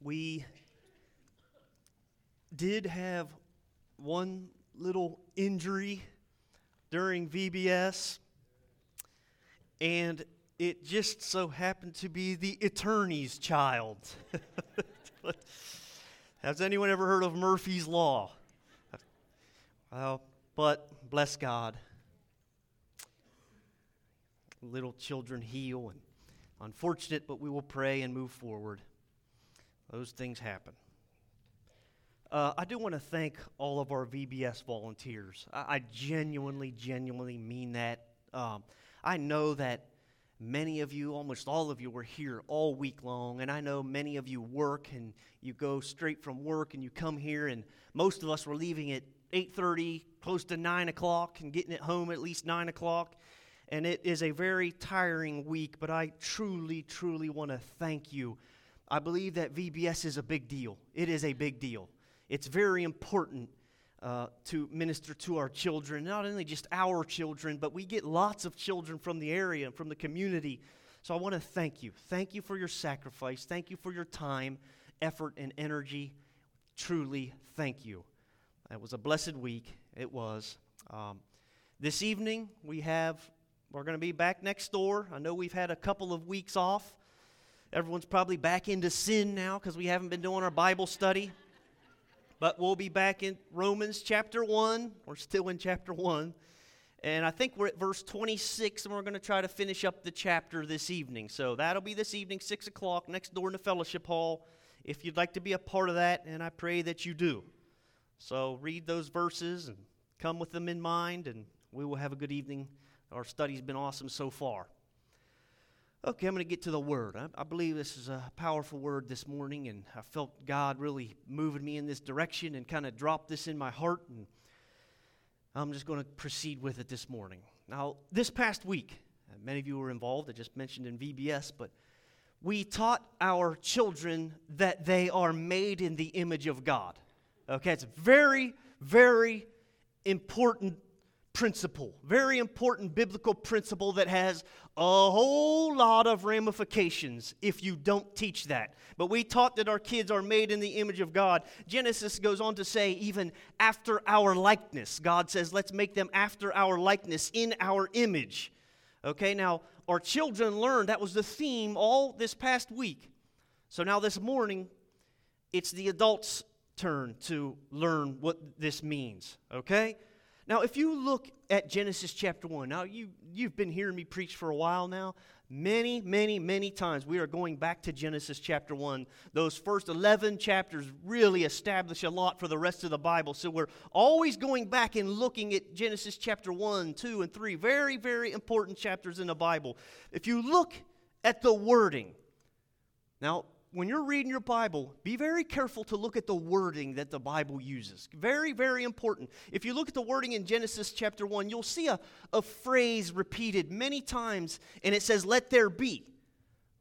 we did have one little injury during VBS, and it just so happened to be the attorney's child. Has anyone ever heard of Murphy's Law? Well, but bless God. Little children heal, and unfortunate, but we will pray and move forward. Those things happen. Uh, I do want to thank all of our VBS volunteers. I, I genuinely, genuinely mean that. Um, I know that many of you, almost all of you, were here all week long, and I know many of you work and you go straight from work and you come here, and most of us were leaving at 8:30, close to 9 o'clock, and getting it home at least 9 o'clock. And it is a very tiring week, but I truly, truly want to thank you. I believe that VBS is a big deal. It is a big deal. It's very important uh, to minister to our children, not only just our children, but we get lots of children from the area and from the community. So I want to thank you. Thank you for your sacrifice. Thank you for your time, effort, and energy. Truly, thank you. It was a blessed week. It was. Um, this evening, we have, we're going to be back next door. I know we've had a couple of weeks off. Everyone's probably back into sin now because we haven't been doing our Bible study. But we'll be back in Romans chapter 1. We're still in chapter 1. And I think we're at verse 26, and we're going to try to finish up the chapter this evening. So that'll be this evening, 6 o'clock, next door in the fellowship hall. If you'd like to be a part of that, and I pray that you do. So read those verses and come with them in mind, and we will have a good evening. Our study's been awesome so far. Okay, I'm going to get to the word. I, I, believe this is a powerful word this morning, and I felt God really moving me in this direction and kind of dropped this in my heart, and I'm just going to proceed with it this morning. Now, this past week, uh, many of you were involved, I just mentioned in VBS, but we taught our children that they are made in the image of God. Okay, it's very, very important principle, very important biblical principle that has a whole lot of ramifications if you don't teach that. But we taught that our kids are made in the image of God. Genesis goes on to say, even after our likeness. God says, let's make them after our likeness, in our image. Okay, now our children learned that was the theme all this past week. So now this morning, it's the adults' turn to learn what this means. Okay? Now, if you look at Genesis chapter 1, now you, you've been hearing me preach for a while now. Many, many, many times we are going back to Genesis chapter 1. Those first 11 chapters really establish a lot for the rest of the Bible. So we're always going back and looking at Genesis chapter 1, 2, and 3. Very, very important chapters in the Bible. If you look at the wording, now when you're reading your Bible, be very careful to look at the wording that the Bible uses. Very, very important. If you look at the wording in Genesis chapter 1, you'll see a, a phrase repeated many times, and it says, Let there be,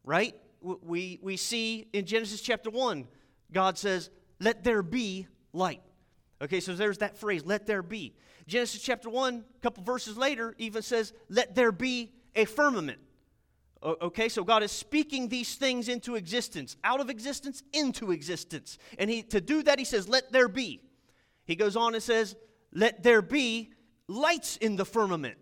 right? We, we see in Genesis chapter 1, God says, Let there be light. Okay, so there's that phrase, let there be. Genesis chapter 1, a couple verses later, even says, Let there be a firmament. Okay, so God is speaking these things into existence, out of existence into existence. And he, to do that, he says, Let there be. He goes on and says, Let there be lights in the firmament.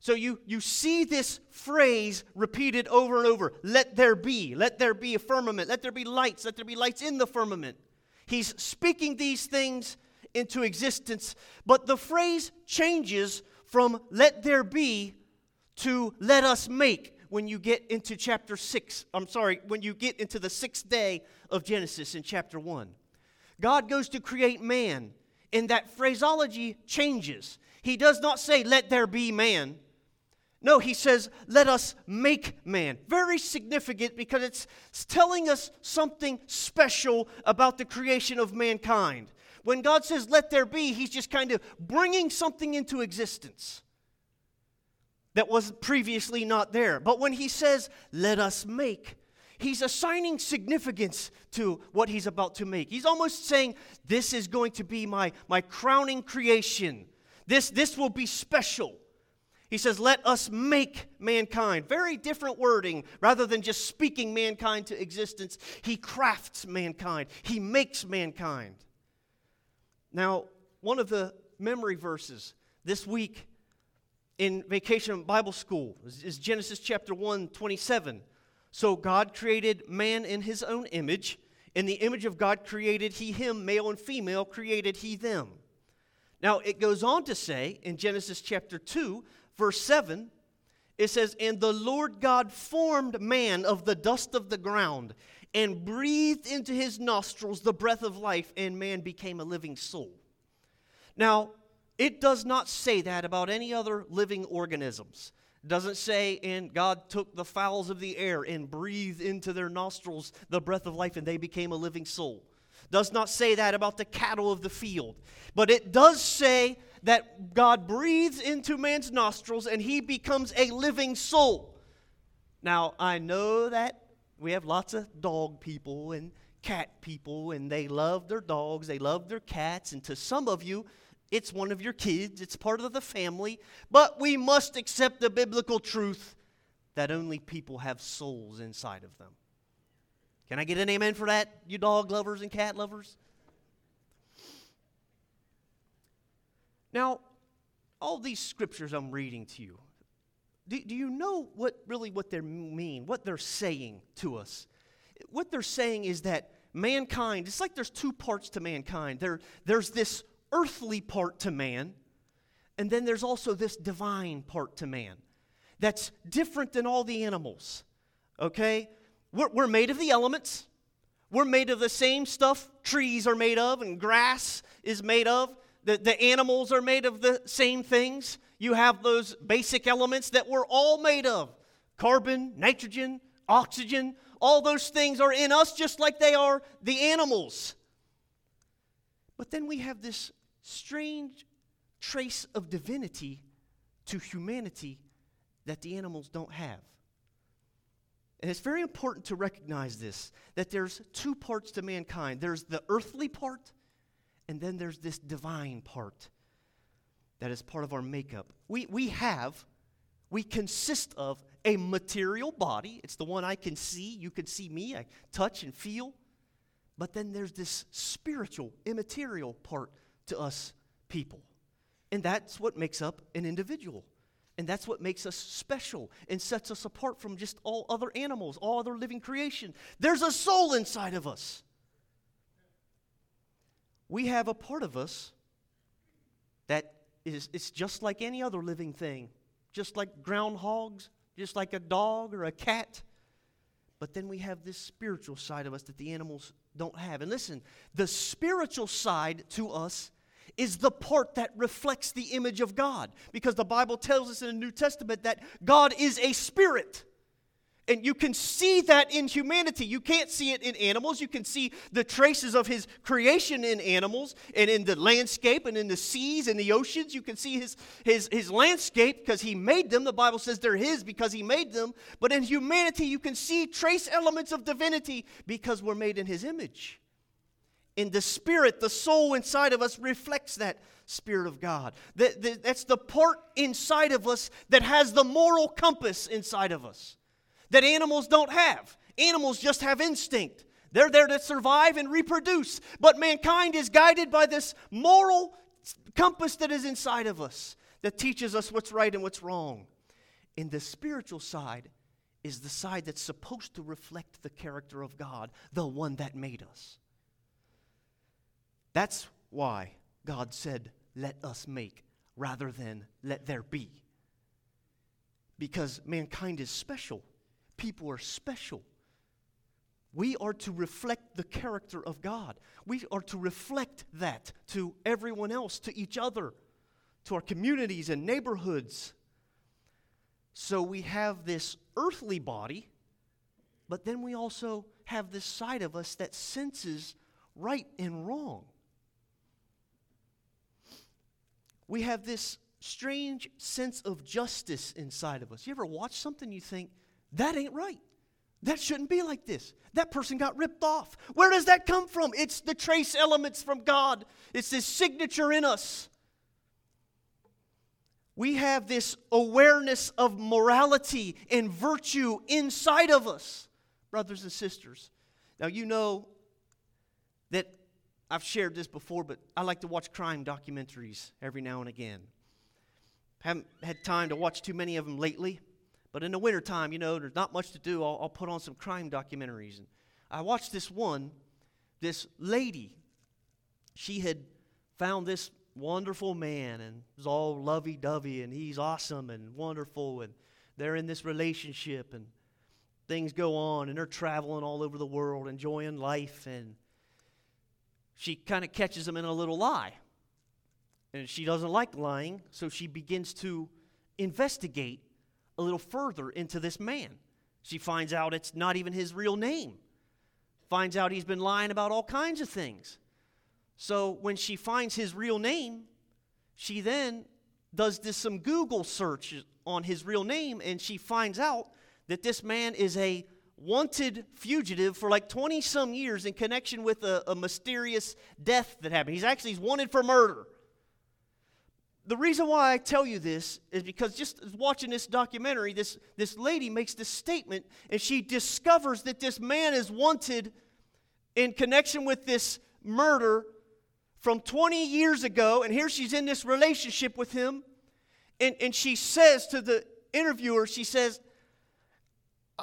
So you, you see this phrase repeated over and over let there be, let there be a firmament, let there be lights, let there be lights in the firmament. He's speaking these things into existence, but the phrase changes from let there be to let us make when you get into chapter 6. I'm sorry, when you get into the sixth day of Genesis in chapter 1. God goes to create man, and that phraseology changes. He does not say, Let there be man. No, he says, Let us make man. Very significant because it's telling us something special about the creation of mankind. When God says, Let there be, he's just kind of bringing something into existence that was previously not there. But when he says, let us make, he's assigning significance to what he's about to make. He's almost saying, this is going to be my, my crowning creation. This, this will be special. He says, Let us make mankind. Very different wording. Rather than just speaking mankind to existence, he crafts mankind, he makes mankind. Now, one of the memory verses this week in Vacation Bible School is Genesis chapter 1, 27. So God created man in his own image. In the image of God created he him, male and female created he them. Now, it goes on to say in Genesis chapter 2, verse 7, it says, And the Lord God formed man of the dust of the ground and breathed into his nostrils the breath of life, and man became a living soul. Now, it does not say that about any other living organisms. It doesn't say, and God took the fowls of the air and breathed into their nostrils the breath of life, and they became a living soul. Does not say that about the cattle of the field. But it does say that God breathes into man's nostrils and he becomes a living soul. Now, I know that we have lots of dog people and cat people, and they love their dogs, they love their cats, and to some of you, it's one of your kids, it's part of the family. But we must accept the biblical truth that only people have souls inside of them. Can I get an amen for that, you dog lovers and cat lovers? Now, all these scriptures I'm reading to you, do, do you know what really what they mean, what they're saying to us? What they're saying is that mankind, it's like there's two parts to mankind. There, there's this earthly part to man, and then there's also this divine part to man that's different than all the animals. Okay? We're, we're made of the elements. We're made of the same stuff trees are made of and grass is made of. The, the animals are made of the same things. You have those basic elements that we're all made of carbon, nitrogen, oxygen. All those things are in us just like they are the animals. But then we have this strange trace of divinity to humanity that the animals don't have. And it's very important to recognize this that there's two parts to mankind there's the earthly part, and then there's this divine part that is part of our makeup. We, we have, we consist of a material body. It's the one I can see. You can see me, I touch and feel. But then there's this spiritual, immaterial part to us people. And that's what makes up an individual. And that's what makes us special and sets us apart from just all other animals, all other living creation. There's a soul inside of us. We have a part of us that is it's just like any other living thing, just like groundhogs, just like a dog or a cat. But then we have this spiritual side of us that the animals don't have. And listen, the spiritual side to us is the part that reflects the image of God. Because the Bible tells us in the New Testament that God is a spirit. And you can see that in humanity. You can't see it in animals. You can see the traces of his creation in animals and in the landscape and in the seas and the oceans. You can see his, his, his landscape because he made them. The Bible says they're his because he made them. But in humanity, you can see trace elements of divinity because we're made in his image in the spirit, the soul inside of us reflects that Spirit of God. That, that's the part inside of us that has the moral compass inside of us that animals don't have. Animals just have instinct. They're there to survive and reproduce. But mankind is guided by this moral compass that is inside of us that teaches us what's right and what's wrong. In the spiritual side is the side that's supposed to reflect the character of God, the one that made us. That's why God said, Let us make, rather than let there be. Because mankind is special, people are special. We are to reflect the character of God. We are to reflect that to everyone else, to each other, to our communities and neighborhoods. So we have this earthly body, but then we also have this side of us that senses right and wrong. We have this strange sense of justice inside of us. You ever watch something you think, that ain't right? That shouldn't be like this. That person got ripped off. Where does that come from? It's the trace elements from God, it's His signature in us. we have this awareness of morality and virtue inside of us, brothers and sisters. Now, you know that I've shared this before, but I like to watch crime documentaries every now and again. Haven't had time to watch too many of them lately, but in the wintertime, you know, there's not much to do. I'll, I'll put on some crime documentaries. And I watched this one, this lady. She had found this wonderful man and was all lovey dovey and he's awesome and wonderful and they're in this relationship and things go on and they're traveling all over the world enjoying life and she kind of catches him in a little lie. And she doesn't like lying so she begins to investigate a little further into this man. She finds out it's not even his real name. Finds out he's been lying about all kinds of things. So when she finds his real name, she then does this some Google search on his real name and she finds out that this man is a wanted fugitive for like 20 some years in connection with a, a mysterious death that happened. He's actually he's wanted for murder. The reason why I tell you this is because just watching this documentary, this, this lady makes this statement and she discovers that this man is wanted in connection with this murder from 20 years ago, and here she's in this relationship with him, and, and she says to the interviewer, she says,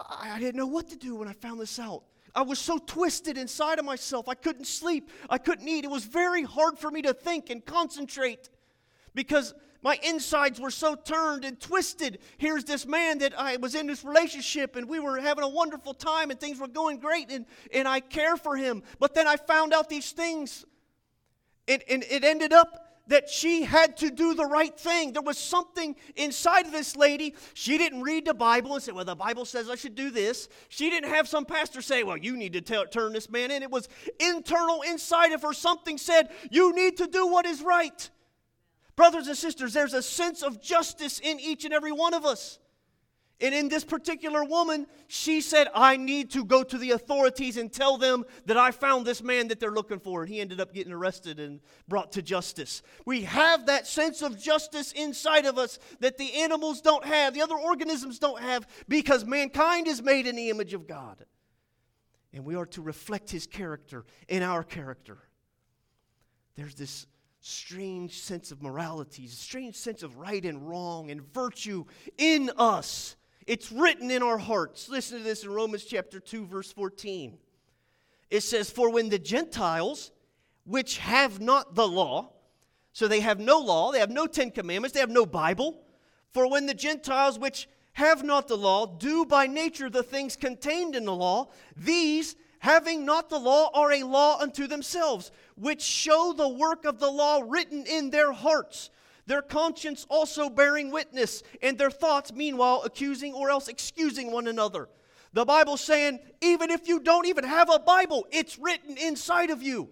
I, I didn't know what to do when I found this out. I was so twisted inside of myself. I couldn't sleep. I couldn't eat. It was very hard for me to think and concentrate because my insides were so turned and twisted. Here's this man that I was in this relationship and we were having a wonderful time and things were going great and, and I care for him. But then I found out these things and, and it ended up that she had to do the right thing. There was something inside of this lady. She didn't read the Bible and say, Well, the Bible says I should do this. She didn't have some pastor say, Well, you need to tell, turn this man in. It was internal inside of her. Something said, You need to do what is right. Brothers and sisters, there's a sense of justice in each and every one of us. And in this particular woman, she said, I need to go to the authorities and tell them that I found this man that they're looking for. And he ended up getting arrested and brought to justice. We have that sense of justice inside of us that the animals don't have, the other organisms don't have, because mankind is made in the image of God. And we are to reflect his character in our character. There's this strange sense of morality, strange sense of right and wrong and virtue in us it's written in our hearts. Listen to this in Romans chapter 2, verse 14. It says, For when the Gentiles, which have not the law, so they have no law, they have no Ten Commandments, they have no Bible. For when the Gentiles, which have not the law, do by nature the things contained in the law, these, having not the law, are a law unto themselves, which show the work of the law written in their hearts their conscience also bearing witness, and their thoughts, meanwhile, accusing or else excusing one another. The Bible's saying, even if you don't even have a Bible, it's written inside of you.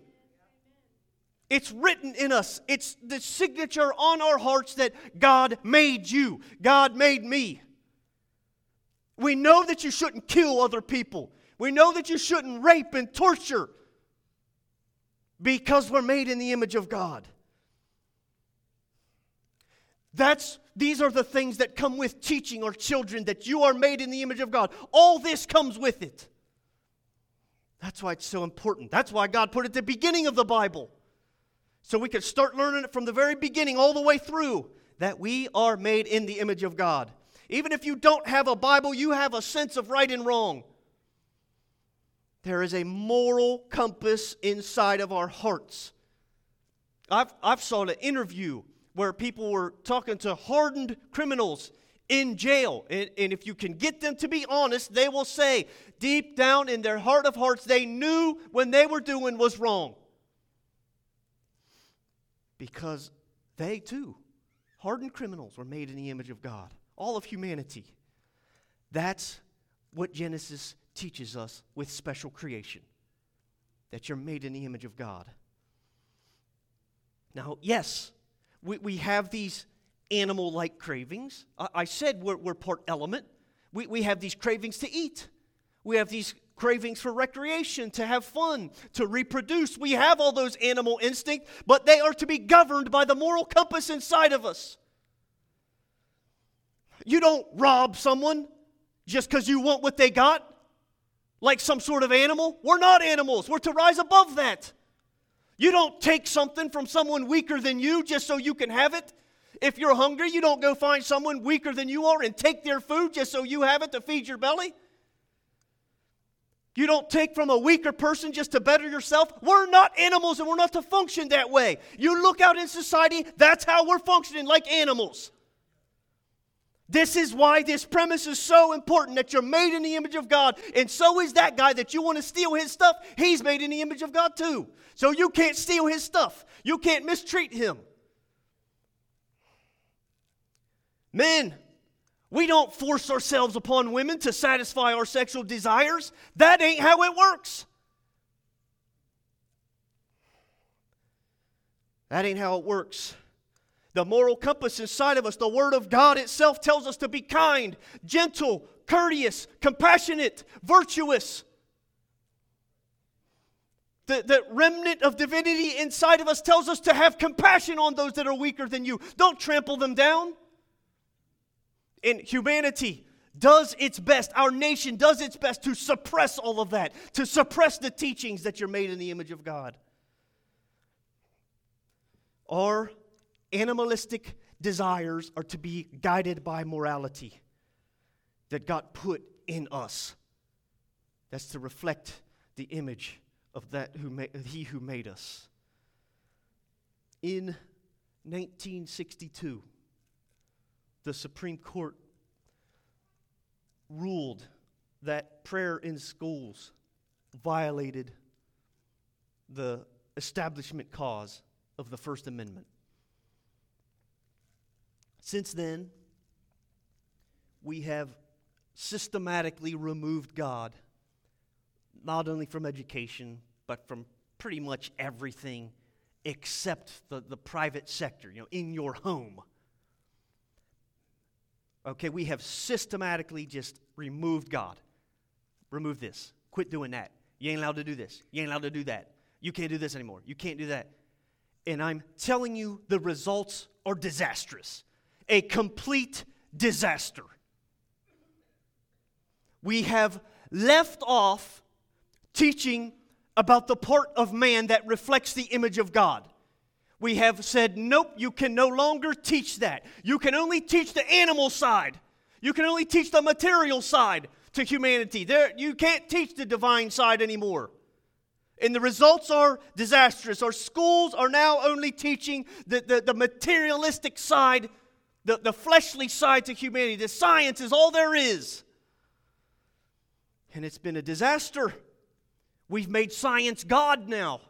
It's written in us. It's the signature on our hearts that God made you, God made me. We know that you shouldn't kill other people. We know that you shouldn't rape and torture because we're made in the image of God. That's these are the things that come with teaching our children that you are made in the image of God. All this comes with it. That's why it's so important. That's why God put it at the beginning of the Bible. So we could start learning it from the very beginning all the way through that we are made in the image of God. Even if you don't have a Bible, you have a sense of right and wrong. There is a moral compass inside of our hearts. I've, I've saw an interview where people were talking to hardened criminals in jail. And, and, if you can get them to be honest, they will say, deep down in their heart of hearts, they knew when they were doing was wrong. Because they too, hardened criminals, were made in the image of God, all of humanity. That's what Genesis teaches us with special creation that you're made in the image of God. Now, yes, we, we have these animal like cravings. I, I said we're, we're, part element. We, we have these cravings to eat, we have these cravings for recreation, to have fun, to reproduce. We have all those animal instincts, but they are to be governed by the moral compass inside of us. You don't rob someone just because you want what they got, like some sort of animal. We're not animals, we're to rise above that. You don't take something from someone weaker than you just so you can have it. If you're hungry, you don't go find someone weaker than you are and take their food just so you have it to feed your belly. You don't take from a weaker person just to better yourself. We're not animals and we're not to function that way. You look out in society, that's how we're functioning like animals. This is why this premise is so important that you're made in the image of God. And so is that guy that you want to steal his stuff. He's made in the image of God too. So you can't steal his stuff, you can't mistreat him. Men, we don't force ourselves upon women to satisfy our sexual desires. That ain't how it works. That ain't how it works. The moral compass inside of us, the Word of God itself tells us to be kind, gentle, courteous, compassionate, virtuous. The, the remnant of divinity inside of us tells us to have compassion on those that are weaker than you. Don't trample them down and humanity does its best, our nation does its best to suppress all of that, to suppress the teachings that you're made in the image of God. Our animalistic desires are to be guided by morality that God put in us. That's to reflect the image of that who made, he who made us. In 1962, the Supreme Court ruled that prayer in schools violated the establishment clause of the First Amendment. Since then, we have systematically removed God, not only from education, but from pretty much everything except the, the private sector, you know, in your home. Okay, we have systematically just removed God. Remove this. Quit doing that. You ain't allowed to do this. You ain't allowed to do that. You can't do this anymore. You can't do that. And I'm telling you, the results are disastrous. A complete disaster. We have left off teaching about the part of man that reflects the image of God we have said, nope, you can no longer teach that. You can only teach the animal side. You can only teach the material side to humanity. There, you can't teach the divine side anymore. And the results are disastrous. Our schools are now only teaching the, the, the materialistic side, the, the fleshly side to humanity. The science is all there is. And it's been a disaster. We've made science God now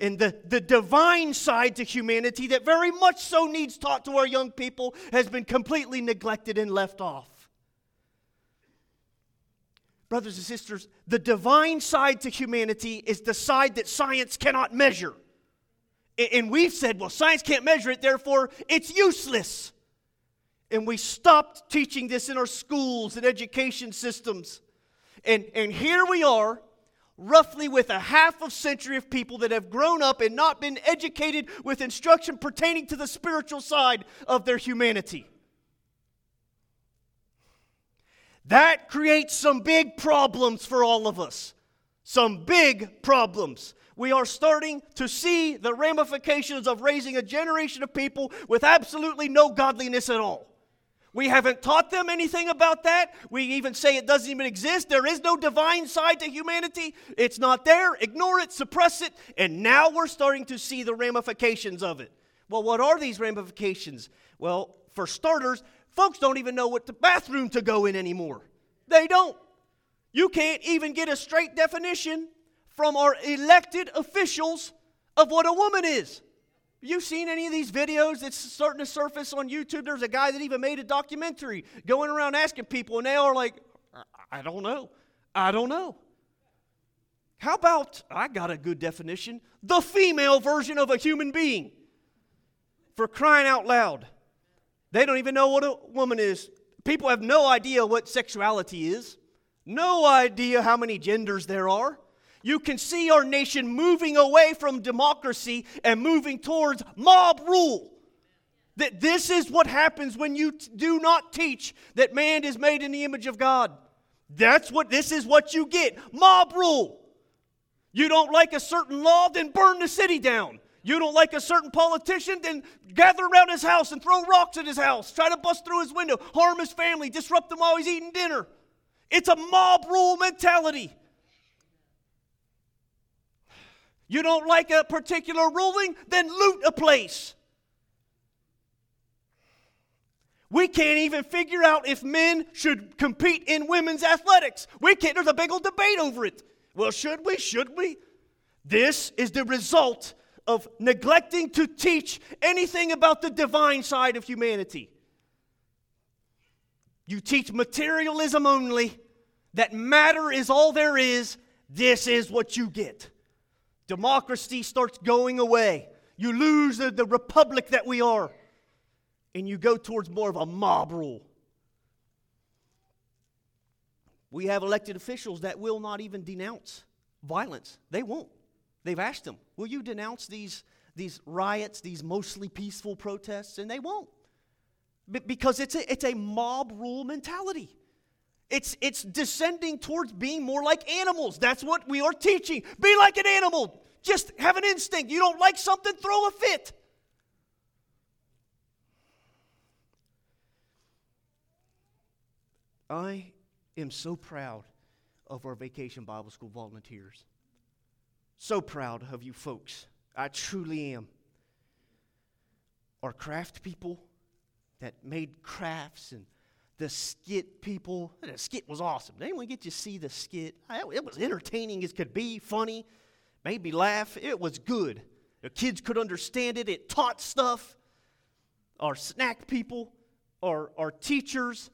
and the, the divine side to humanity that very much so needs taught to our young people has been completely neglected and left off. Brothers and sisters, the divine side to humanity is the side that science cannot measure. And we've said, well, science can't measure it, therefore it's useless. And we stopped teaching this in our schools and education systems. And, and here we are roughly with a half of century of people that have grown up and not been educated with instruction pertaining to the spiritual side of their humanity. That creates some big problems for all of us. Some big problems. We are starting to see the ramifications of raising a generation of people with absolutely no godliness at all. We haven't taught them anything about that. We even say it doesn't even exist. There is no divine side to humanity. It's not there. Ignore it, suppress it, and now we're starting to see the ramifications of it. Well, what are these ramifications? Well, for starters, folks don't even know what the bathroom to go in anymore. They don't. You can't even get a straight definition from our elected officials of what a woman is. You seen any of these videos that's starting to surface on YouTube? There's a guy that even made a documentary going around asking people, and they are like, I don't know. I don't know. How about, I got a good definition, the female version of a human being? For crying out loud. They don't even know what a woman is. People have no idea what sexuality is, no idea how many genders there are you can see our nation moving away from democracy and moving towards mob rule. That this is what happens when you t- do not teach that man is made in the image of God. That's what this is what you get. Mob rule. You don't like a certain law, then burn the city down. You don't like a certain politician, then gather around his house and throw rocks at his house, try to bust through his window, harm his family, disrupt him while he's eating dinner. It's a mob rule mentality. You don't like a particular ruling, then loot a place. We can't even figure out if men should compete in women's athletics. We can't, there's a big old debate over it. Well, should we? Should we? This is the result of neglecting to teach anything about the divine side of humanity. You teach materialism only, that matter is all there is, this is what you get. Democracy starts going away. You lose the, the republic that we are, and you go towards more of a mob rule. We have elected officials that will not even denounce violence. They won't. They've asked them, Will you denounce these, these riots, these mostly peaceful protests? And they won't. B- because it's a, it's a mob rule mentality. It's, it's descending towards being more like animals. That's what we are teaching. Be like an animal. Just have an instinct. You don't like something, throw a fit. I am so proud of our Vacation Bible School volunteers. So proud of you folks. I truly am. Our craft people that made crafts and the skit people. The skit was awesome. Did anyone get to see the skit? It was entertaining as could be, funny, made me laugh. It was good. The kids could understand it. It taught stuff. Our snack people, our, our teachers,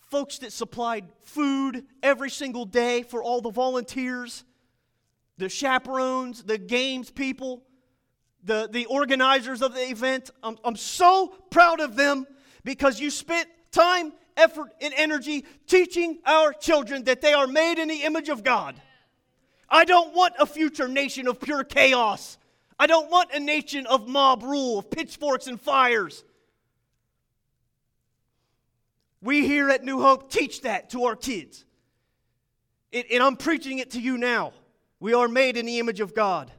folks that supplied food every single day for all the volunteers the chaperones, the games people, the, the organizers of the event. I'm, I'm so proud of them because you spent time, effort, and energy teaching our children that they are made in the image of God. I don't want a future nation of pure chaos. I don't want a nation of mob rule, of pitchforks and fires. We here at New Hope teach that to our kids. It, and I'm preaching it to you now. We are made in the image of God.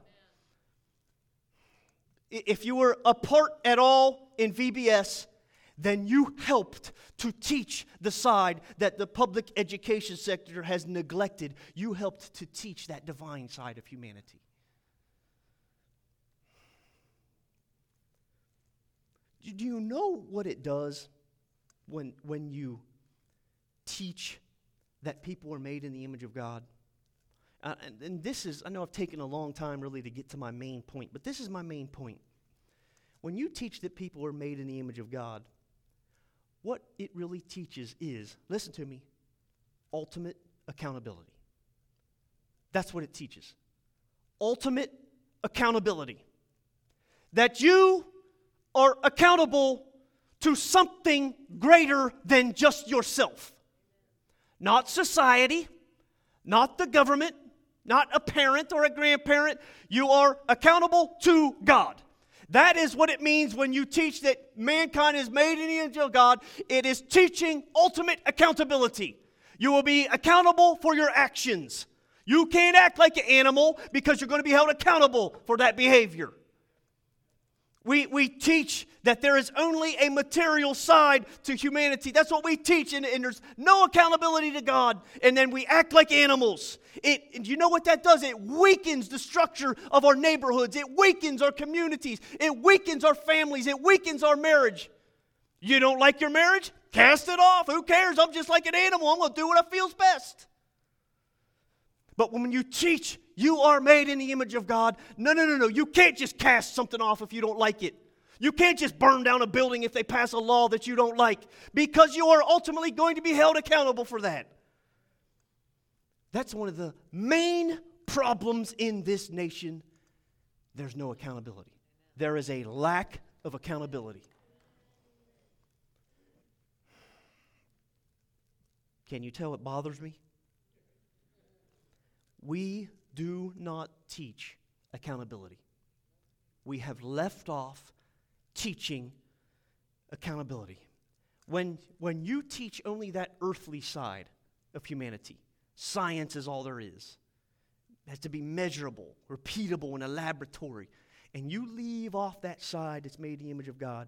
If you were a part at all in VBS, then you helped to teach the side that the public education sector has neglected. You helped to teach that divine side of humanity. Do you know what it does when, when you teach that people are made in the image of God? Uh, and, and this is, I know I've taken a long time really to get to my main point, but this is my main point. When you teach that people are made in the image of God, what it really teaches is, listen to me, ultimate accountability. That's what it teaches. Ultimate accountability. That you are accountable to something greater than just yourself. Not society, not the government, not a parent or a grandparent. You are accountable to God. That is what it means when you teach that mankind is made in the image of God. It is teaching ultimate accountability. You will be accountable for your actions. You can't act like an animal because you're going to be held accountable for that behavior. We, we teach that there is only a material side to humanity. That's what we teach, and, and, there's no accountability to God. And then we act like animals. It, you know what that does? It weakens the structure of our neighborhoods, it weakens our communities, it weakens our families, it weakens our marriage. You don't like your marriage? Cast it off. Who cares? I'm just like an animal. I'm going to do what I feels best. But when you teach you are made in the image of God, no, no, no, no. You can't just cast something off if you don't like it. You can't just burn down a building if they pass a law that you don't like because you are ultimately going to be held accountable for that. That's one of the main problems in this nation. There's no accountability, there is a lack of accountability. Can you tell it bothers me? We do not teach accountability. We have left off teaching accountability. When, when you teach only that earthly side of humanity, science is all there is. It has to be measurable, repeatable in a laboratory. And you leave off that side that's made in the image of God,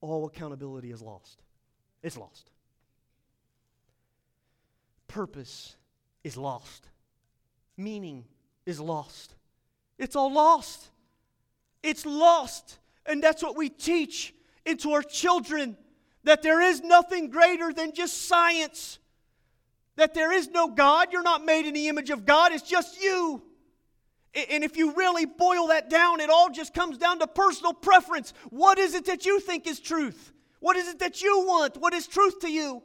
all accountability is lost. It's lost. Purpose is lost. Meaning is lost. It's all lost. It's lost. And that's what we teach into our children that there is nothing greater than just science. That there is no God. You're not made in the image of God. It's just you. And if you really boil that down, it all just comes down to personal preference. What is it that you think is truth? What is it that you want? What is truth to you?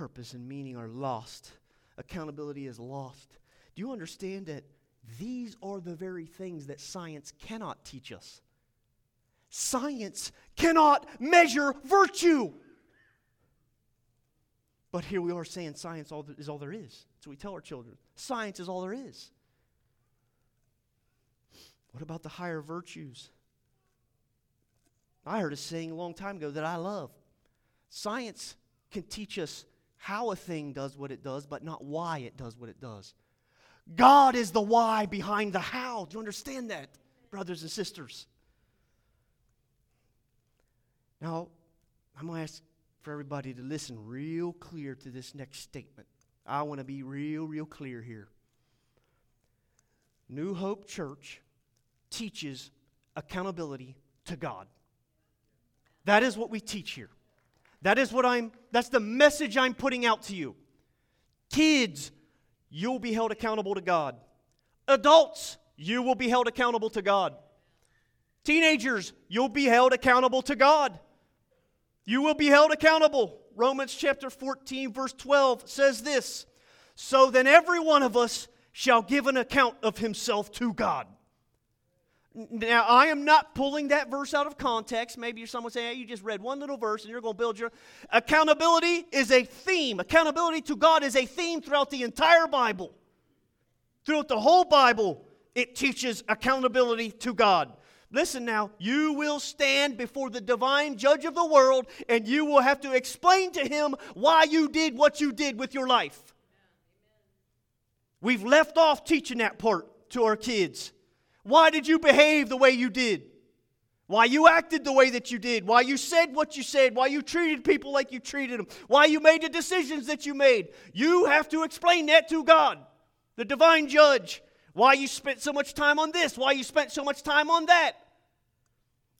Purpose and meaning are lost, accountability is lost. Do you understand that these are the very things that science cannot teach us? Science cannot measure virtue. But here we are saying science all is all there is. So we tell our children science is all there is. What about the higher virtues? I heard a saying a long time ago that I love. Science can teach us how a thing does what it does, but not why it does what it does. God is the why behind the how. Do you understand that, brothers and sisters? Now, I'm going to ask for everybody to listen real clear to this next statement. I want to be real, real clear here. New Hope Church teaches accountability to God. That is what we teach here. That is what I'm, that's the message I'm putting out to you. Kids, you'll be held accountable to God. Adults, you will be held accountable to God. Teenagers, you'll be held accountable to God. You will be held accountable. Romans chapter 14, verse 12 says this So then every one of us shall give an account of himself to God. Now, I am not pulling that verse out of context. Maybe you're someone saying, hey, you just read one little verse and you're going to build your. Accountability is a theme. Accountability to God is a theme throughout the entire Bible. Throughout the whole Bible, it teaches accountability to God. Listen now, you will stand before the divine judge of the world and you will have to explain to him why you did what you did with your life. We've left off teaching that part to our kids. Why did you behave the way you did? Why you acted the way that you did? Why you said what you said? Why you treated people like you treated them? Why you made the decisions that you made? You have to explain that to God, the divine judge. Why you spent so much time on this? Why you spent so much time on that?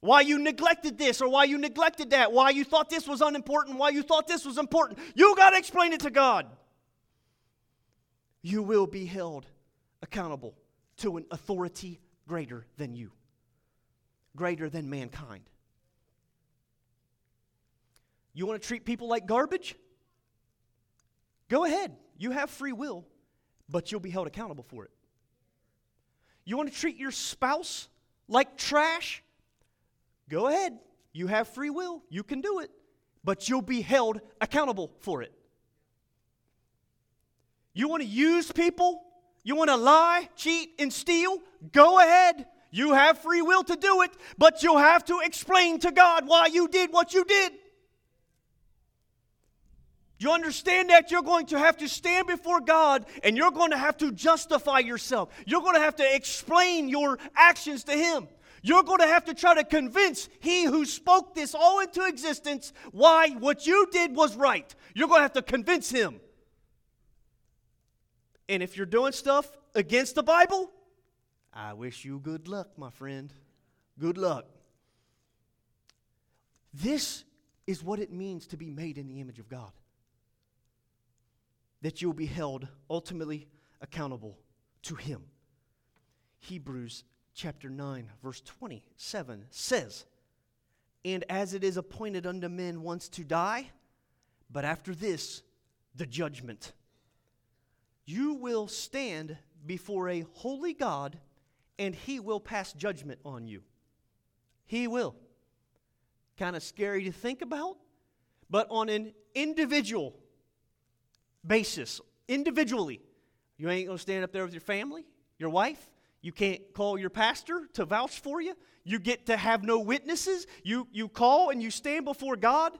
Why you neglected this or why you neglected that? Why you thought this was unimportant? Why you thought this was important? You got to explain it to God. You will be held accountable to an authority greater than you, greater than mankind. You want to treat people like garbage? Go ahead. You have free will, but you'll be held accountable for it. You want to treat your spouse like trash? Go ahead. You have free will. You can do it, but you'll be held accountable for it. You want to use people? You want to lie, cheat, and steal? Go ahead. You have free will to do it, but you'll have to explain to God why you did what you did. You understand that you're going to have to stand before God and you're going to have to justify yourself. You're going to have to explain your actions to Him. You're going to have to try to convince He who spoke this all into existence why what you did was right. You're going to have to convince Him. And if you're doing stuff against the Bible, I wish you good luck, my friend. Good luck. This is what it means to be made in the image of God. That you'll be held ultimately accountable to Him. Hebrews chapter 9, verse 27 says, And as it is appointed unto men once to die, but after this, the judgment you will stand before a holy God and he will pass judgment on you. He will. Kind of scary to think about, but on an individual basis, individually, you ain't going to stand up there with your family, your wife. You can't call your pastor to vouch for you. You get to have no witnesses. You, you call and you stand before God,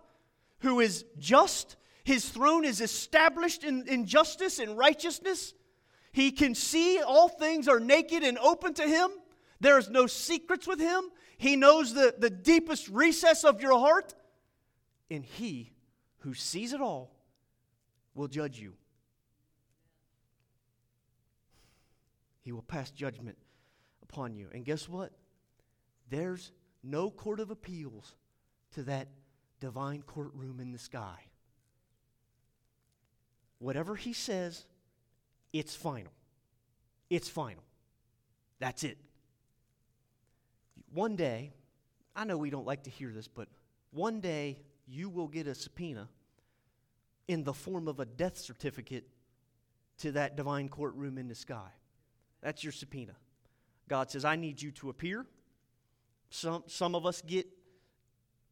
who is just. His throne is established in, in justice and righteousness. He can see all things are naked and open to him. There is no secrets with him. He knows the, the deepest recess of your heart. And he who sees it all will judge you. He will pass judgment upon you. And guess what? There's no court of appeals to that divine courtroom in the sky. Whatever he says, it's final. It's final. That's it. One day, I know we don't like to hear this, but one day you will get a subpoena in the form of a death certificate to that divine courtroom in the sky. That's your subpoena. God says, I need you to appear. Some, some of us get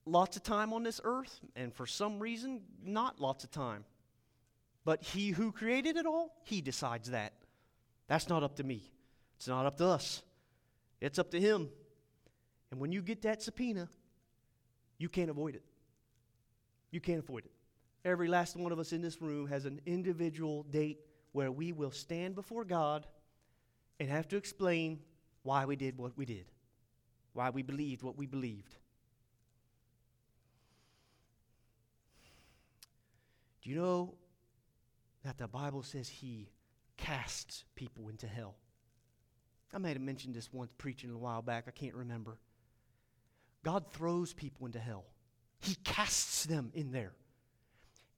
lots of time on this earth, and for some reason, not lots of time. But He who created it all, He decides that. That's not up to me. It's not up to us. It's up to Him. And when you get that subpoena, you can't avoid it. You can't avoid it. Every last one of us in this room has an individual date where we will stand before God and have to explain why we did what we did, why we believed what we believed. Do you know that the Bible says He casts people into hell? I may have mentioned this once preaching a while back. I can't remember. God throws people into hell, He casts them in there.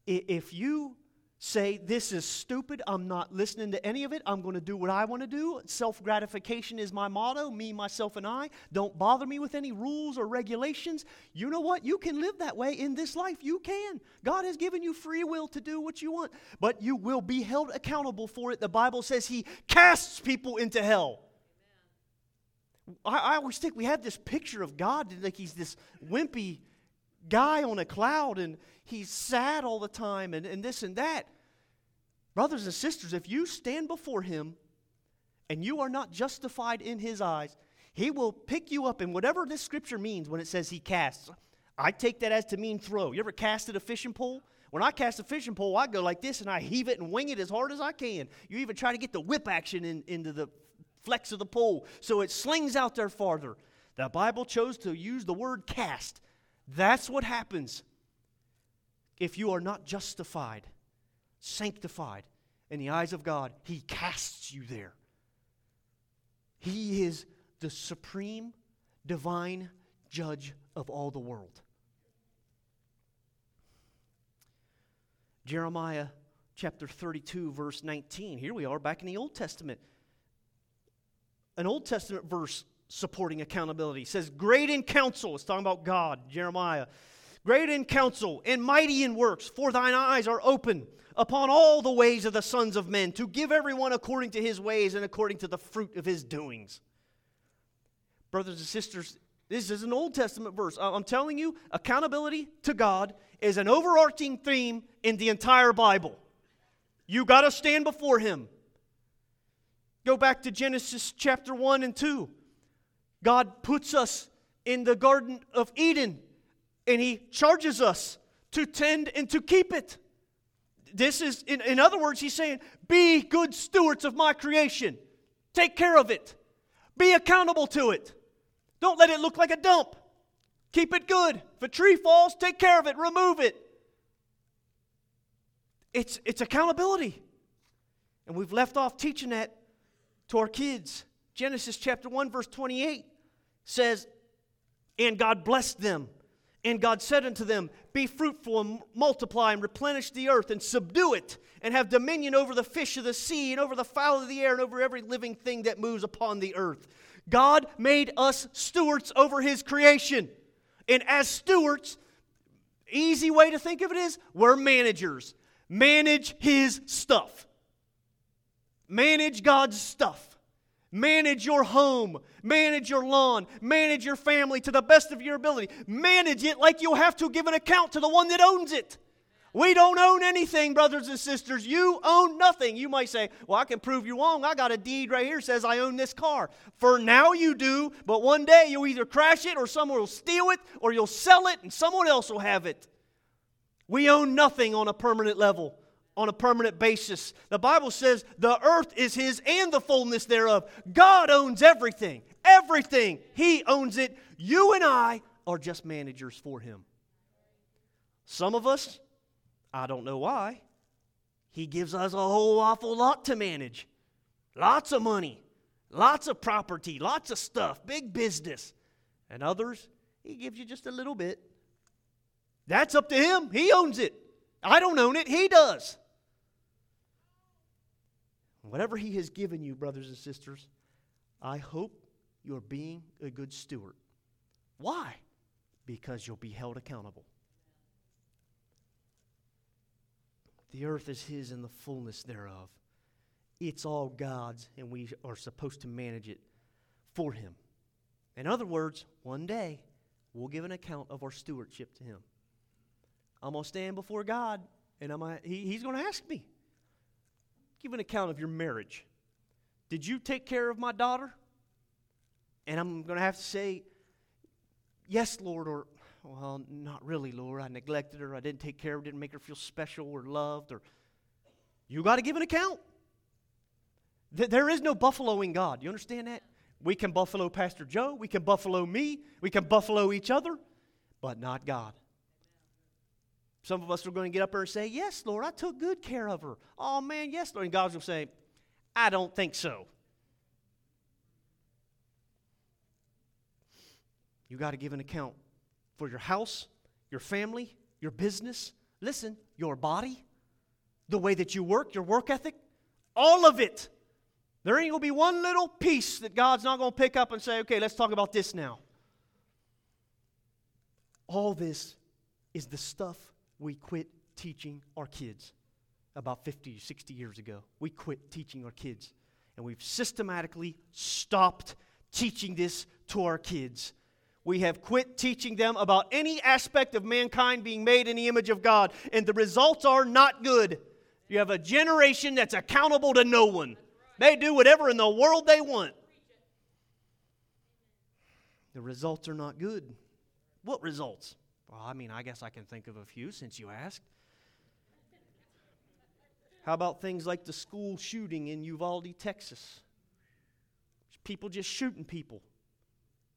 If you say, This is stupid. I'm not listening to any of it. I'm going to do what I want to do. Self gratification is my motto me, myself, and I. Don't bother me with any rules or regulations. You know what? You can live that way in this life. You can. God has given you free will to do what you want, but you will be held accountable for it. The Bible says He casts people into hell. I, I always think we have this picture of God like He's this wimpy guy on a cloud and he's sad all the time and, and this and that. Brothers and sisters, if you stand before him and you are not justified in his eyes, he will pick you up, and whatever this scripture means when it says he casts, I take that as to mean throw. You ever casted a fishing pole? When I cast a fishing pole, I go like this and I heave it and wing it as hard as I can. You even try to get the whip action in, into the flex of the pole so it slings out there farther. The Bible chose to use the word cast. That's what happens if you are not justified, sanctified in the eyes of God. He casts you there. He is the supreme, divine judge of all the world. Jeremiah chapter 32, verse 19. Here we are back in the Old Testament. An Old Testament verse supporting accountability. It says, Great in counsel, it's talking about God, Jeremiah. Great in counsel and mighty in works, for thine eyes are open upon all the ways of the sons of men, to give everyone according to his ways and according to the fruit of his doings. Brothers and sisters, this is an Old Testament verse. I'm telling you, accountability to God is an overarching theme in the entire Bible. You got to stand before Him. Go back to Genesis chapter 1 and 2. God puts us in the Garden of Eden and He charges us to tend and to keep it. This is, in, in other words, He's saying, Be good stewards of my creation, take care of it, be accountable to it. Don't let it look like a dump. Keep it good. If a tree falls, take care of it, remove it. It's, it's accountability. And we've left off teaching that to our kids. Genesis chapter 1, verse 28 says, And God blessed them. And God said unto them, Be fruitful and multiply and replenish the earth and subdue it and have dominion over the fish of the sea and over the fowl of the air and over every living thing that moves upon the earth. God made us stewards over his creation. And as stewards, easy way to think of it is we're managers. Manage his stuff. Manage God's stuff. Manage your home, manage your lawn, manage your family to the best of your ability. Manage it like you'll have to give an account to the one that owns it. We don't own anything, brothers and sisters. You own nothing. You might say, Well, I can prove you wrong. I got a deed right here says I own this car. For now you do, but one day you'll either crash it or someone will steal it or you'll sell it and someone else will have it. We own nothing on a permanent level, on a permanent basis. The Bible says the earth is His and the fullness thereof. God owns everything. Everything. He owns it. You and I are just managers for Him. Some of us, I don't know why, He gives us a whole awful lot to manage. Lots of money, lots of property, lots of stuff, big business. And others, He gives you just a little bit. That's up to him. He owns it. I don't own it, he does. Whatever he has given you, brothers and sisters, I hope you're being a good steward. Why? Because you'll be held accountable. The earth is his and the fullness thereof. It's all God's, and we are supposed to manage it for him. In other words, one day we'll give an account of our stewardship to him. I'm going to stand before God and I'm gonna, he, He's going to ask me. Give an account of your marriage. Did you take care of my daughter? And I'm going to have to say, Yes, Lord, or, well, not really, Lord. I neglected her. I didn't take care of her, didn't make her feel special or loved. Or You got to give an account. There is no buffaloing God. You understand that? We can buffalo Pastor Joe. We can buffalo me. We can buffalo each other, but not God. Some of us are going to get up there and say, Yes, Lord, I took good care of her. Oh, man, yes, Lord. And God's going to say, I don't think so. You got to give an account for your house, your family, your business. Listen, your body, the way that you work, your work ethic, all of it. There ain't going to be one little piece that God's not going to pick up and say, okay, let's talk about this now. All this is the stuff we quit teaching our kids about 50, 60 years ago. We quit teaching our kids. And we've systematically stopped teaching this to our kids. We have quit teaching them about any aspect of mankind being made in the image of God. And the results are not good. You have a generation that's accountable to no one. They do whatever in the world they want. The results are not good. What results? Well, I mean, I guess I can think of a few since you asked. How about things like the school shooting in Uvalde, Texas? People just shooting people.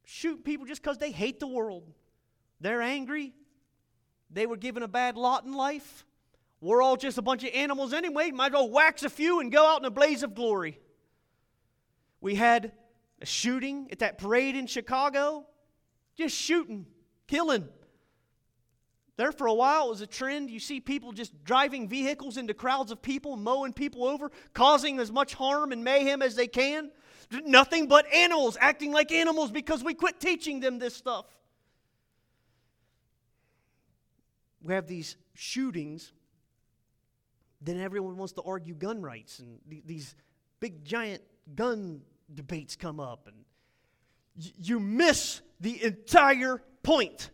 Shooting people just because they hate the world. They're angry. They were given a bad lot in life. We're all just a bunch of animals anyway. Might as well wax a few and go out in a blaze of glory. We had a shooting at that parade in Chicago. Just shooting, killing. There for a while, it was a trend. You see people just driving vehicles into crowds of people, mowing people over, causing as much harm and mayhem as they can. Nothing but animals, acting like animals because we quit teaching them this stuff. We have these shootings, then everyone wants to argue gun rights, and these big giant gun debates come up, and you miss the entire point.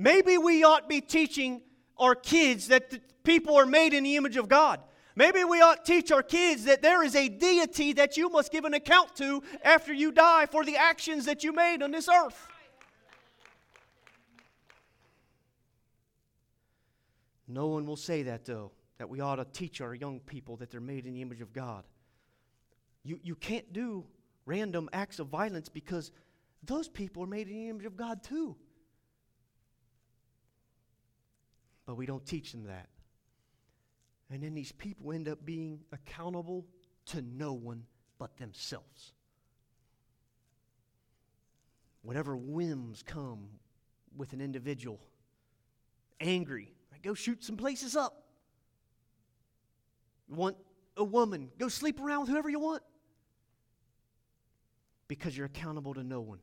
Maybe we ought to be teaching our kids that people are made in the image of God. Maybe we ought to teach our kids that there is a deity that you must give an account to after you die for the actions that you made on this earth. No one will say that, though, that we ought to teach our young people that they're made in the image of God. You, you can't do random acts of violence because those people are made in the image of God, too. But we don't teach them that. And then these people end up being accountable to no one but themselves. Whatever whims come with an individual, angry, go shoot some places up. Want a woman, go sleep around with whoever you want. Because you're accountable to no one.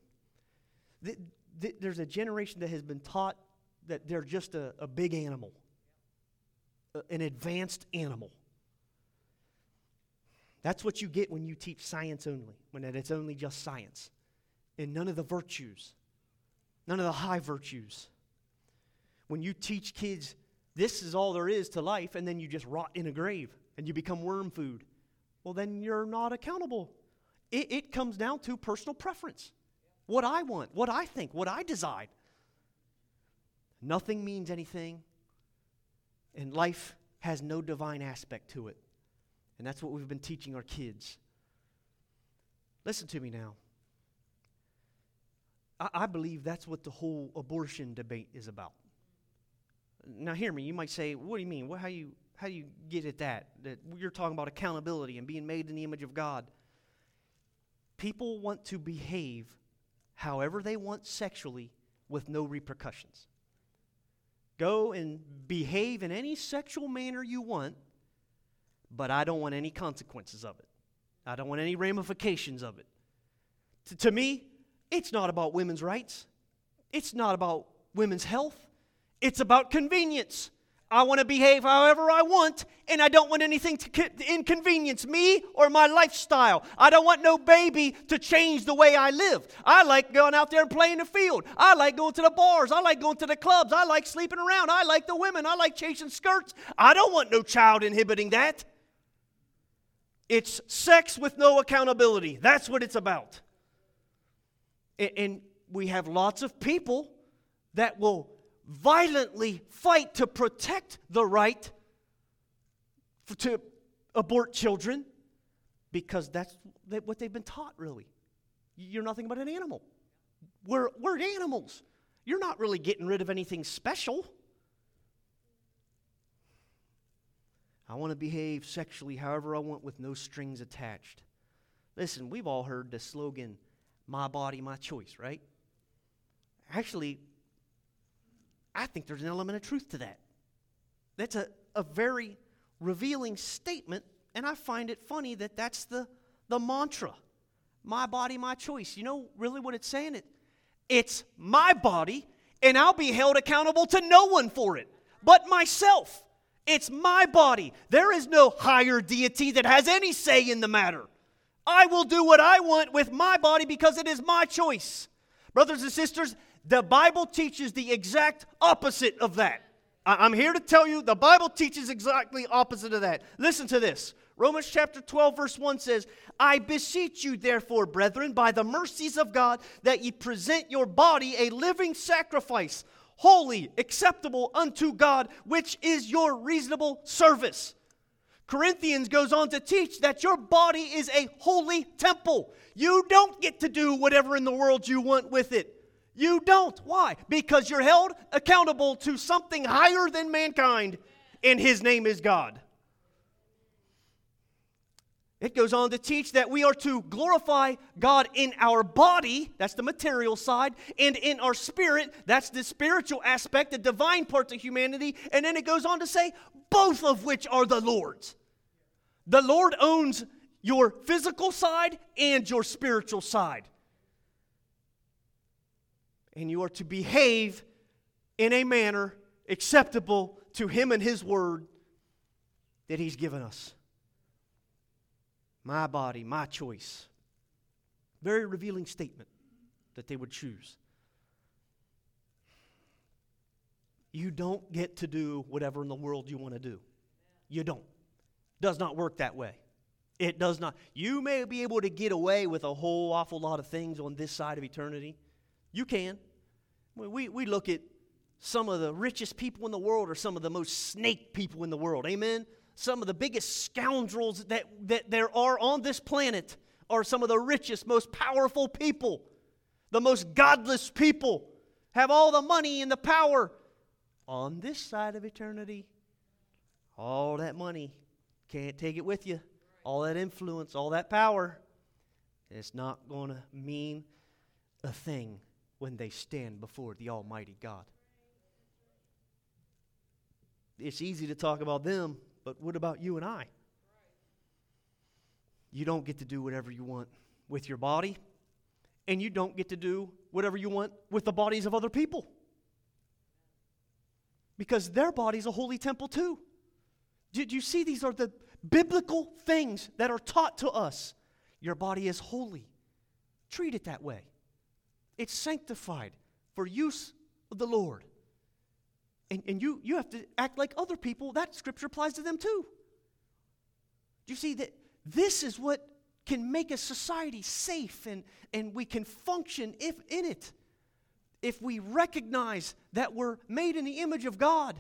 There's a generation that has been taught that they're just a, a big animal, an advanced animal. That's what you get when you teach science only, when it's only just science. And none of the virtues, none of the high virtues. When you teach kids this is all there is to life, and then you just rot in a grave and you become worm food, well, then you're not accountable. It, it comes down to personal preference what I want, what I think, what I decide. Nothing means anything, and life has no divine aspect to it. And that's what we've been teaching our kids. Listen to me now. I, I believe that's what the whole abortion debate is about. Now, hear me. You might say, "What do you mean? What, how you how do you get at that? That you're talking about accountability and being made in the image of God." People want to behave however they want sexually with no repercussions. Go and behave in any sexual manner you want, but I don't want any consequences of it. I don't want any ramifications of it. T- to me, it's not about women's rights. It's not about women's health. It's about convenience. I want to behave however I want, and I don't want anything to inconvenience me or my lifestyle. I don't want no baby to change the way I live. I like going out there and playing the field. I like going to the bars. I like going to the clubs. I like sleeping around. I like the women. I like chasing skirts. I don't want no child inhibiting that. It's sex with no accountability. That's what it's about. And we have lots of people that will violently fight to protect the right to abort children because that's what they've been taught, really. You're nothing but an animal. We're, we're animals. You're not really getting rid of anything special. I want to behave sexually however I want with no strings attached. Listen, we've all heard the slogan, my body, my choice, right? Actually, I think there's an element of truth to that. That's a, a very revealing statement, and I find it funny that that's the, the mantra my body, my choice. You know really what it's saying? It, it's my body, and I'll be held accountable to no one for it but myself. It's my body. There is no higher deity that has any say in the matter. I will do what I want with my body because it is my choice. Brothers and sisters, the Bible teaches the exact opposite of that. I'm here to tell you the Bible teaches exactly opposite of that. Listen to this. Romans chapter 12, verse 1 says, I beseech you, therefore, brethren, by the mercies of God, that ye present your body a living sacrifice, holy, acceptable unto God, which is your reasonable service. Corinthians goes on to teach that your body is a holy temple. You don't get to do whatever in the world you want with it. You don't. Why? Because you're held accountable to something higher than mankind, and his name is God. It goes on to teach that we are to glorify God in our body, that's the material side, and in our spirit, that's the spiritual aspect, the divine parts of humanity. And then it goes on to say, both of which are the Lord's. The Lord owns your physical side and your spiritual side and you are to behave in a manner acceptable to Him and His Word that He's given us. My body, my choice. Very revealing statement that they would choose. You don't get to do whatever in the world you want to do. You don't. Does not work that way. It does not. You may be able to get away with a whole awful lot of things on this side of eternity. You can. We, we look at some of the richest people in the world or some of the most snake people in the world. Amen? Some of the biggest scoundrels that, that there are on this planet are some of the richest, most powerful people, the most godless people, have all the money and the power. On this side of eternity, all that money, can't take it with you. All that influence, all that power, it's not going to mean a thing when they stand before the Almighty God. It's easy to talk about them, but what about you and I? You don't get to do whatever you want with your body, and you don't get to do whatever you want with the bodies of other people. Because their body's a holy temple too. Did you see these are the biblical things that are taught to us? Your body is holy. Treat it that way. It's sanctified for use of the Lord. And, and you, you have to act like other people. That scripture applies to them too. Do you see that this is what can make a society safe and, and we can function if in it if we recognize that we're made in the image of God.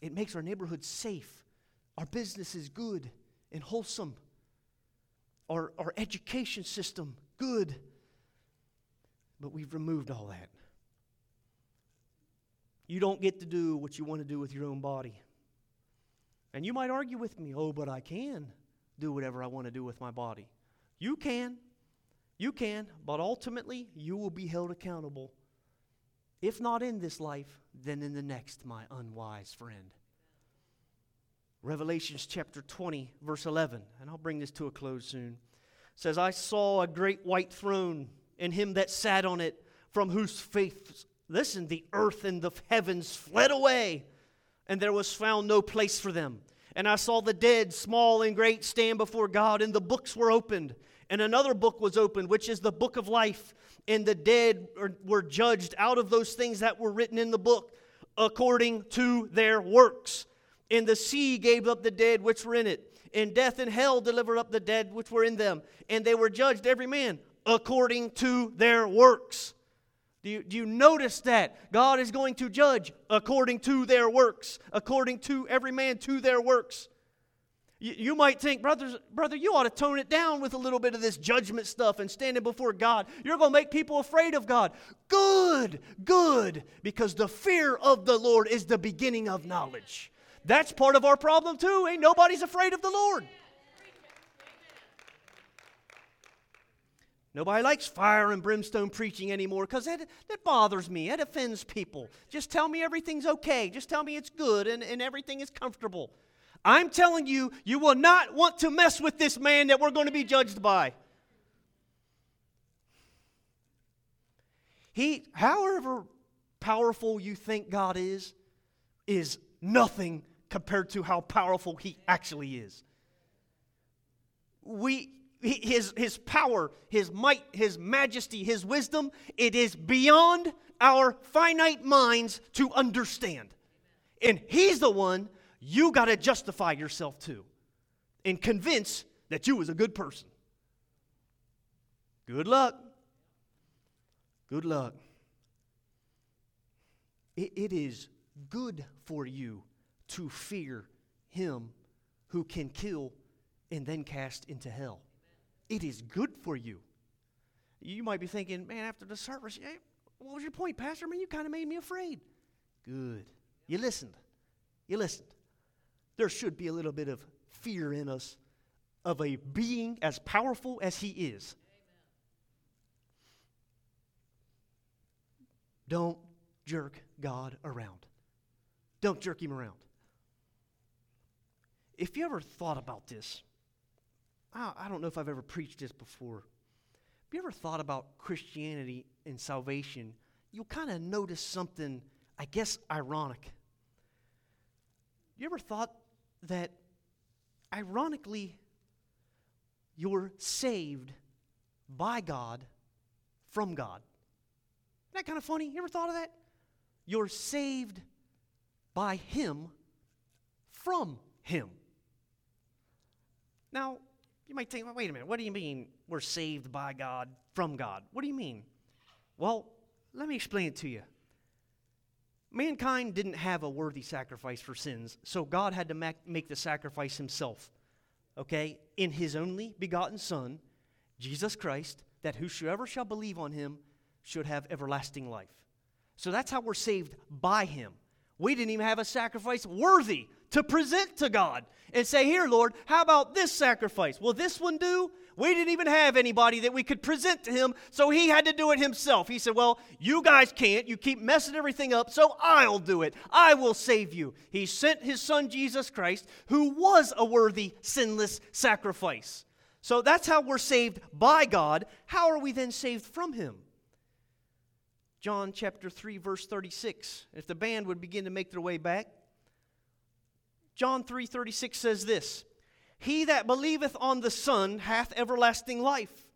It makes our neighborhood safe. Our business is good and wholesome. Our, our education system, good. But we've removed all that. You don't get to do what you want to do with your own body. And you might argue with me, oh, but I can do whatever I want to do with my body. You can. You can, but ultimately, you will be held accountable. If not in this life, then in the next, my unwise friend. Revelations chapter 20, verse 11, and I'll bring this to a close soon, says, I saw a great white throne, and him that sat on it, from whose face, listen, the earth and the heavens fled away, and there was found no place for them. And I saw the dead, small and great, stand before God, and the books were opened. And another book was opened, which is the book of life. And the dead were judged out of those things that were written in the book according to their works. And the sea gave up the dead which were in it. And death and hell delivered up the dead which were in them. And they were judged, every man, according to their works. Do you, do you notice that? God is going to judge according to their works, according to every man to their works. You, you might think, brothers, brother, you ought to tone it down with a little bit of this judgment stuff and standing before God. You're going to make people afraid of God. Good, good, because the fear of the Lord is the beginning of knowledge. That's part of our problem too. Ain't nobody's afraid of the Lord. Nobody likes fire and brimstone preaching anymore because that, that bothers me. It offends people. Just tell me everything's okay. Just tell me it's good and, and everything is comfortable. I'm telling you, you will not want to mess with this man that we're going to be judged by. He, however powerful you think God is, is nothing compared to how powerful he actually is. We, his, his power, his might, his majesty, his wisdom, it is beyond our finite minds to understand. And he's the one you got to justify yourself to and convince that you was a good person. Good luck. Good luck. it, it is good for you to fear him who can kill and then cast into hell. It is good for you. You might be thinking, man, after the service, hey, what was your point, Pastor? I Man, you kind of made me afraid. Good. You listened. You listened there should be a little bit of fear in us of a being as powerful as He is. Don't jerk God around. Don't jerk Him around. If you ever thought about this, I don't know if I've ever preached this before. Have you ever thought about Christianity and salvation? You'll kind of notice something, I guess, ironic. You ever thought that ironically, you're saved by God from God. Isn't that kind of funny? You ever thought of that? You're saved by Him from Him. Now, you might think, well, wait a minute, what do you mean we're saved by God from God? What do you mean? Well, let me explain it to you. Mankind didn't have a worthy sacrifice for sins, so God had to make the sacrifice himself, okay, in his only begotten Son, Jesus Christ, that whosoever shall believe on him should have everlasting life. So that's how we're saved by him. We didn't even have a sacrifice worthy to present to God and say, Here, Lord, how about this sacrifice? Will this one do? We didn't even have anybody that we could present to him, so he had to do it himself. He said, Well, you guys can't. You keep messing everything up, so I'll do it. I will save you. He sent his son, Jesus Christ, who was a worthy, sinless sacrifice. So that's how we're saved by God. How are we then saved from him? John chapter 3, verse 36. If the band would begin to make their way back. John 3:36 says this, "He that believeth on the Son hath everlasting life,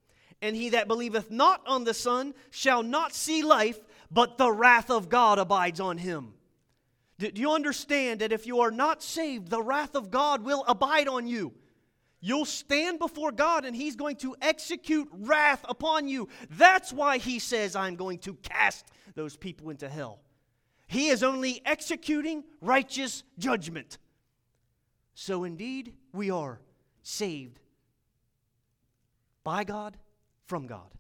and he that believeth not on the Son shall not see life, but the wrath of God abides on him. Do you understand that if you are not saved, the wrath of God will abide on you? You'll stand before God and He's going to execute wrath upon you. That's why He says, I'm going to cast those people into hell. He is only executing righteous judgment. So indeed, we are saved by God, from God.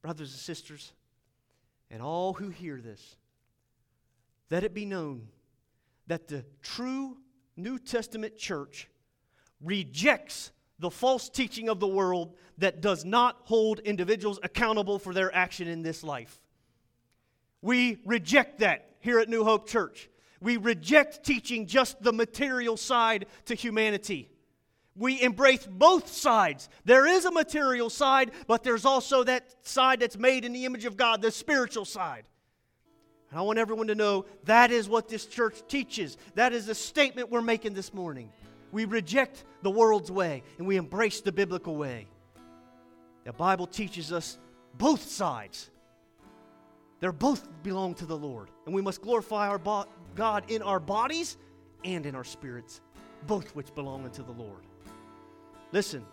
Brothers and sisters, and all who hear this, let it be known that the true New Testament church rejects the false teaching of the world that does not hold individuals accountable for their action in this life. We reject that here at New Hope Church. We reject teaching just the material side to humanity. We embrace both sides. There is a material side, but there's also that side that's made in the image of God, the spiritual side. And I want everyone to know that is what this church teaches. That is the statement we're making this morning. We reject the world's way and we embrace the biblical way. The Bible teaches us both sides. They both belong to the Lord. And we must glorify our bo- God in our bodies and in our spirits, both which belong unto the Lord. Listen,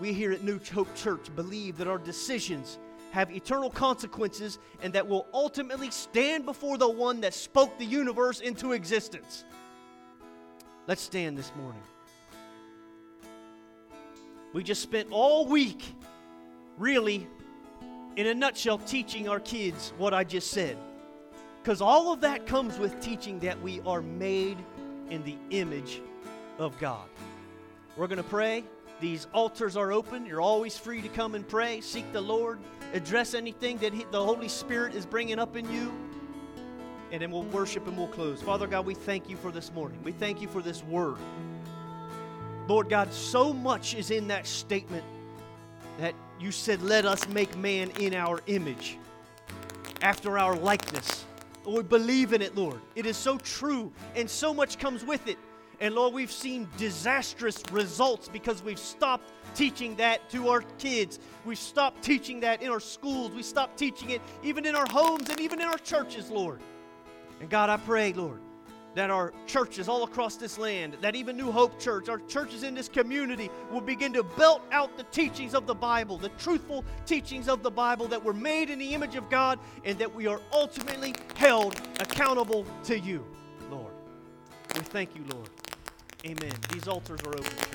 we here at New Hope Church believe that our decisions have eternal consequences and that will ultimately stand before the one that spoke the universe into existence. Let's stand this morning. We just spent all week, really, in a nutshell, teaching our kids what I just said. Because all of that comes with teaching that we are made in the image of God. We're going to pray. These altars are open. You're always free to come and pray. Seek the Lord. Address anything that he, the Holy Spirit is bringing up in you. And then we'll worship and we'll close. Father God, we thank you for this morning. We thank you for this word. Lord God, so much is in that statement that you said, Let us make man in our image, after our likeness. We believe in it, Lord. It is so true, and so much comes with it. And Lord, we've seen disastrous results because we've stopped teaching that to our kids. We've stopped teaching that in our schools. We stopped teaching it even in our homes and even in our churches, Lord. And God, I pray, Lord, that our churches all across this land, that even New Hope Church, our churches in this community will begin to belt out the teachings of the Bible, the truthful teachings of the Bible that were made in the image of God and that we are ultimately held accountable to you, Lord. We thank you, Lord. Amen. These altars are open.